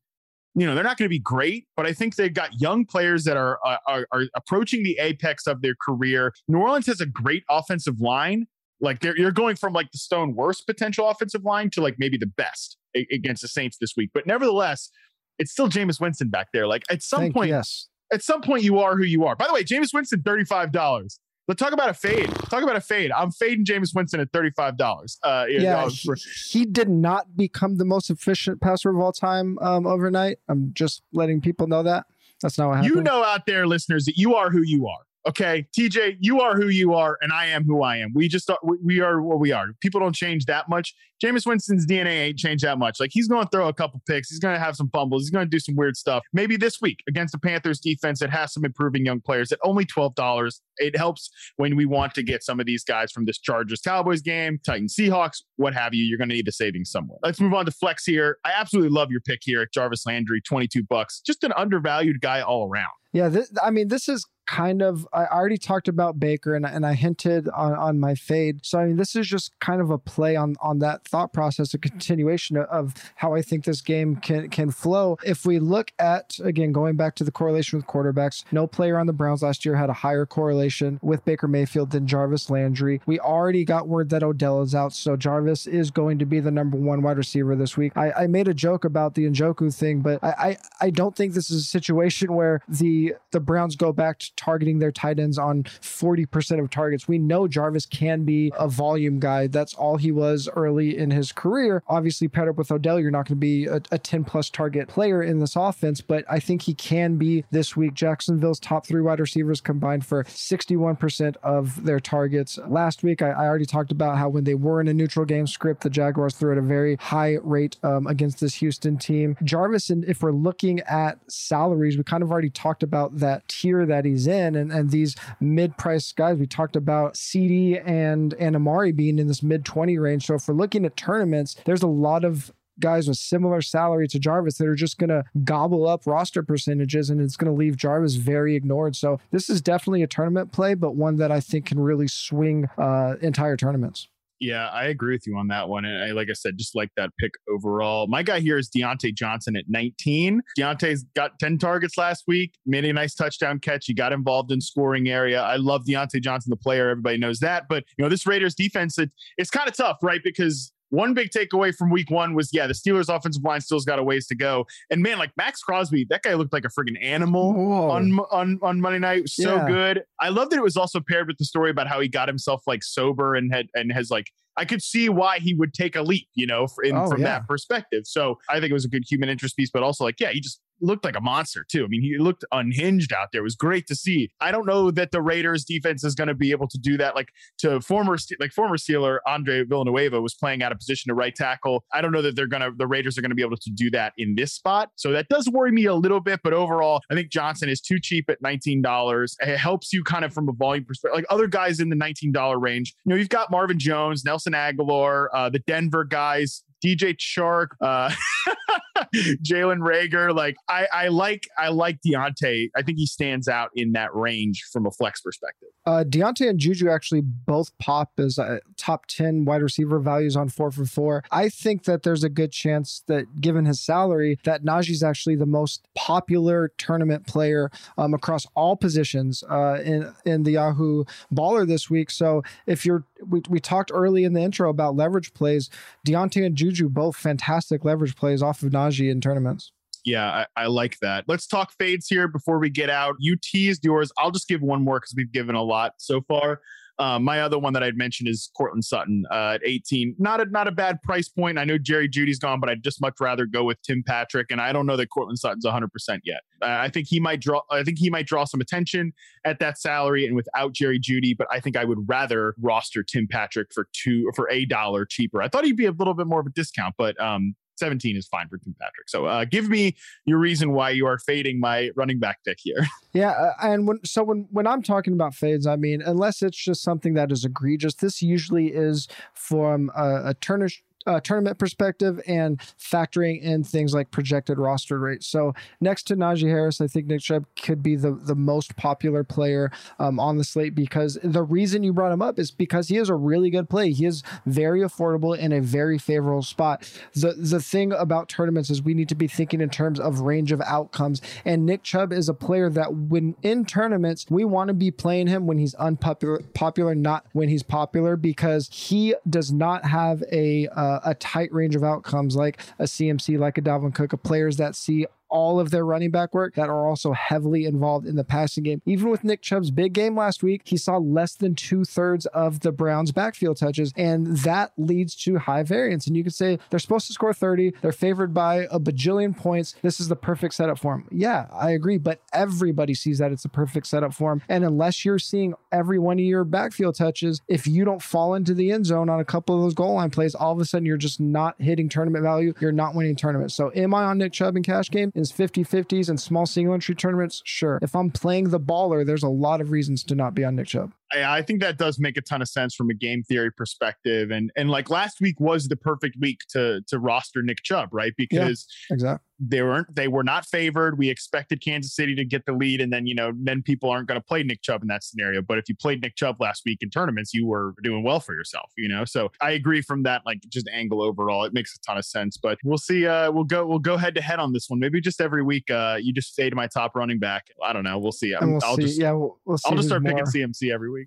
you know they're not going to be great but i think they've got young players that are, are are approaching the apex of their career new orleans has a great offensive line like you're going from like the stone worst potential offensive line to like maybe the best a- against the Saints this week. But nevertheless, it's still Jameis Winston back there. Like at some Thank point, yes. At some point, you are who you are. By the way, Jameis Winston, thirty-five dollars. Let's talk about a fade. Talk about a fade. I'm fading Jameis Winston at thirty-five dollars. Uh, yeah, he, he, did not become the most efficient passer of all time um, overnight. I'm just letting people know that. That's not what happened. You know out there, listeners, that you are who you are. Okay, TJ, you are who you are, and I am who I am. We just are, we are what we are. People don't change that much. Jameis Winston's DNA ain't changed that much. Like he's going to throw a couple picks. He's going to have some fumbles. He's going to do some weird stuff. Maybe this week against the Panthers defense that has some improving young players at only twelve dollars. It helps when we want to get some of these guys from this Chargers Cowboys game, Titans Seahawks, what have you. You're going to need a savings somewhere. Let's move on to flex here. I absolutely love your pick here at Jarvis Landry, twenty two bucks. Just an undervalued guy all around. Yeah, this, I mean, this is kind of I already talked about Baker and, and I hinted on, on my fade. So I mean this is just kind of a play on on that thought process, a continuation of how I think this game can can flow. If we look at again going back to the correlation with quarterbacks, no player on the Browns last year had a higher correlation with Baker Mayfield than Jarvis Landry. We already got word that Odell is out, so Jarvis is going to be the number one wide receiver this week. I, I made a joke about the Njoku thing, but I, I I don't think this is a situation where the the Browns go back to targeting their tight ends on 40% of targets. We know Jarvis can be a volume guy. That's all he was early in his career. Obviously, paired up with Odell, you're not going to be a, a 10 plus target player in this offense, but I think he can be this week. Jacksonville's top three wide receivers combined for 61% of their targets. Last week, I, I already talked about how when they were in a neutral game script, the Jaguars threw at a very high rate um, against this Houston team. Jarvis, and if we're looking at salaries, we kind of already talked about that tier that he's in and, and these mid-priced guys. We talked about CeeDee and, and Amari being in this mid 20 range. So if we're looking at tournaments, there's a lot of guys with similar salary to Jarvis that are just going to gobble up roster percentages and it's going to leave Jarvis very ignored. So this is definitely a tournament play, but one that I think can really swing uh, entire tournaments. Yeah, I agree with you on that one. And I, like I said, just like that pick overall. My guy here is Diontae Johnson at 19. Diontae's got 10 targets last week, made a nice touchdown catch. He got involved in scoring area. I love Diontae Johnson, the player. Everybody knows that. But, you know, this Raiders defense, it, it's kind of tough, right? Because one big takeaway from week one was yeah, the Steelers offensive line still's got a ways to go. And man, like Maxx Crosby, that guy looked like a freaking animal on, on on Monday night. So yeah. good. I love that it was also paired with the story about how he got himself like sober and had and has like I could see why he would take a leap, you know, in, oh, from yeah. that perspective. So I think it was a good human interest piece, but also like, yeah, he just looked like a monster too. I mean, he looked unhinged out there. It was great to see. I don't know that the Raiders defense is going to be able to do that. Like to former, like former Steeler Andre Villanueva was playing out of position to right tackle. I don't know that they're going to, the Raiders are going to be able to do that in this spot. So that does worry me a little bit, but overall, I think Johnson is too cheap at $19. It helps you kind of from a volume perspective, like other guys in the $19 range. You know, you've got Marvin Jones, Nelson Agholor, uh, the Denver guys, DJ Chark, uh, [LAUGHS] Jalen Reagor. Like I, I like I like Diontae. I think he stands out in that range from a flex perspective. Uh, Diontae and Juju actually both pop as uh, top 10 wide receiver values on four for four. I think that there's a good chance that given his salary, that Najee's actually the most popular tournament player um, across all positions uh, in, in the Yahoo baller this week. So if you're, we, we talked early in the intro about leverage plays, Diontae and Juju both fantastic leverage plays off of Najee in tournaments yeah, I, I, like that. Let's talk fades here before we get out. You teased yours. I'll just give one more because we've given a lot so far. Uh, my other one that I'd mentioned is Courtland Sutton uh, at 18. Not a not a bad price point. I know Jerry Jeudy's gone, but I'd just much rather go with Tim Patrick. And I don't know that Courtland Sutton's 100 percent yet. Uh, I think he might draw. I think he might draw some attention at that salary and without Jerry Jeudy. But I think I would rather roster Tim Patrick for two for a dollar cheaper. I thought he'd be a little bit more of a discount, but um, 17 is fine for Tim Patrick. So uh, give me your reason why you are fading my running back pick here. [LAUGHS] Yeah, uh, and when so when when I'm talking about fades, I mean unless it's just something that is egregious, this usually is from a, a turnish uh, tournament perspective and factoring in things like projected roster rates. So next to Najee Harris, I think Nick Chubb could be the, the most popular player um, on the slate because the reason you brought him up is because he is a really good play. He is very affordable in a very favorable spot. The the thing about tournaments is we need to be thinking in terms of range of outcomes. And Nick Chubb is a player that when in tournaments, we want to be playing him when he's unpopular popular, not when he's popular, because he does not have a uh, a tight range of outcomes like a CMC, like a Dalvin Cook, of players that see all of their running back work that are also heavily involved in the passing game. Even with Nick Chubb's big game last week, he saw less than two thirds of the Browns' backfield touches, and that leads to high variance. And you could say they're supposed to score 30, they're favored by a bajillion points. This is the perfect setup for him. Yeah, I agree, but everybody sees that it's a perfect setup for him. And unless you're seeing every one of your backfield touches, if you don't fall into the end zone on a couple of those goal line plays, all of a sudden you're just not hitting tournament value. You're not winning tournaments. So, am I on Nick Chubb in cash game? Is 50 50s and small single entry tournaments, sure. If I'm playing the baller, there's a lot of reasons to not be on Nick Chubb. I, I think that does make a ton of sense from a game theory perspective. And and like last week was the perfect week to to roster Nick Chubb, right? Because yeah, exactly they weren't they were not favored. We expected Kansas City to get the lead, and then you know then people aren't going to play Nick Chubb in that scenario. But if you played Nick Chubb last week in tournaments, you were doing well for yourself, you know. So I agree from that like just angle overall, it makes a ton of sense. But we'll see. Uh, we'll go we'll go head to head on this one. Maybe just every week, uh, you just say to my top running back. I don't know. We'll see. We'll I'll see. just yeah, we'll, we'll I'll just start more. picking CMC every week.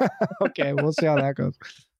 [LAUGHS] okay, we'll see how that goes.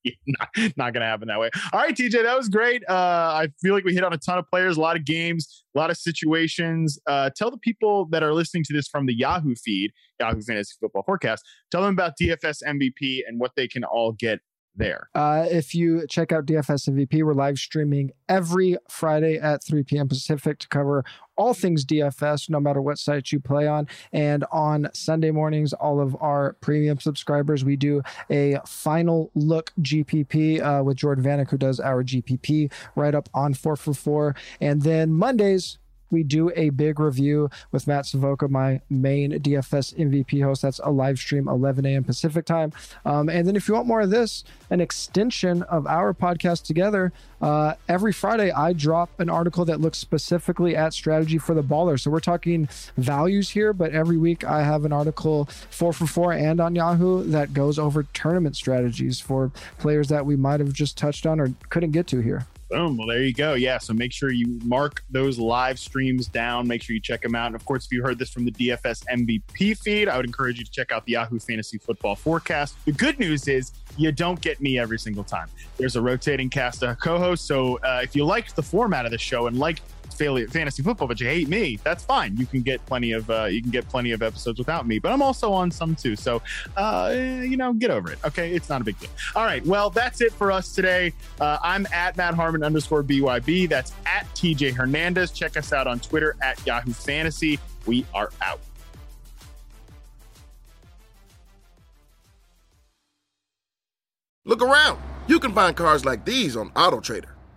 [LAUGHS] not, not going to happen that way. All right, TJ, that was great. Uh, I feel like we hit on a ton of players, a lot of games, a lot of situations. Uh, tell the people that are listening to this from the Yahoo feed, Yahoo Fantasy Football Forecast, tell them about DFS MVP and what they can all get there. Uh, if you check out DFS MVP, we're live streaming every Friday at 3 p.m. Pacific to cover all things DFS, no matter what site you play on. And on Sunday mornings, all of our premium subscribers, we do a final look GPP uh, with Jordan Vanek, who does our GPP right up on 4 for 4. And then Mondays, we do a big review with Matt Savoca, my main DFS MVP host. That's a live stream, 11 a.m. Pacific time. Um, and then if you want more of this, an extension of our podcast together, uh, every Friday I drop an article that looks specifically at strategy for the baller. So we're talking values here, but every week I have an article four for four and on Yahoo that goes over tournament strategies for players that we might have just touched on or couldn't get to here. Boom. Well, there you go. Yeah. So make sure you mark those live streams down. Make sure you check them out. And of course, if you heard this from the DFS MVP feed, I would encourage you to check out the Yahoo Fantasy Football Forecast. The good news is you don't get me every single time. There's a rotating cast of co-hosts. So uh, if you liked the format of the show and like fantasy football, but you hate me, that's fine. You can get plenty of uh, you can get plenty of episodes without me. But I'm also on some too, so uh, you know, get over it. Okay, it's not a big deal. All right, well, that's it for us today. Uh, I'm at Matt Harmon underscore BYB. That's at TJ Hernandez. Check us out on Twitter at Yahoo Fantasy. We are out. Look around. You can find cars like these on AutoTrader.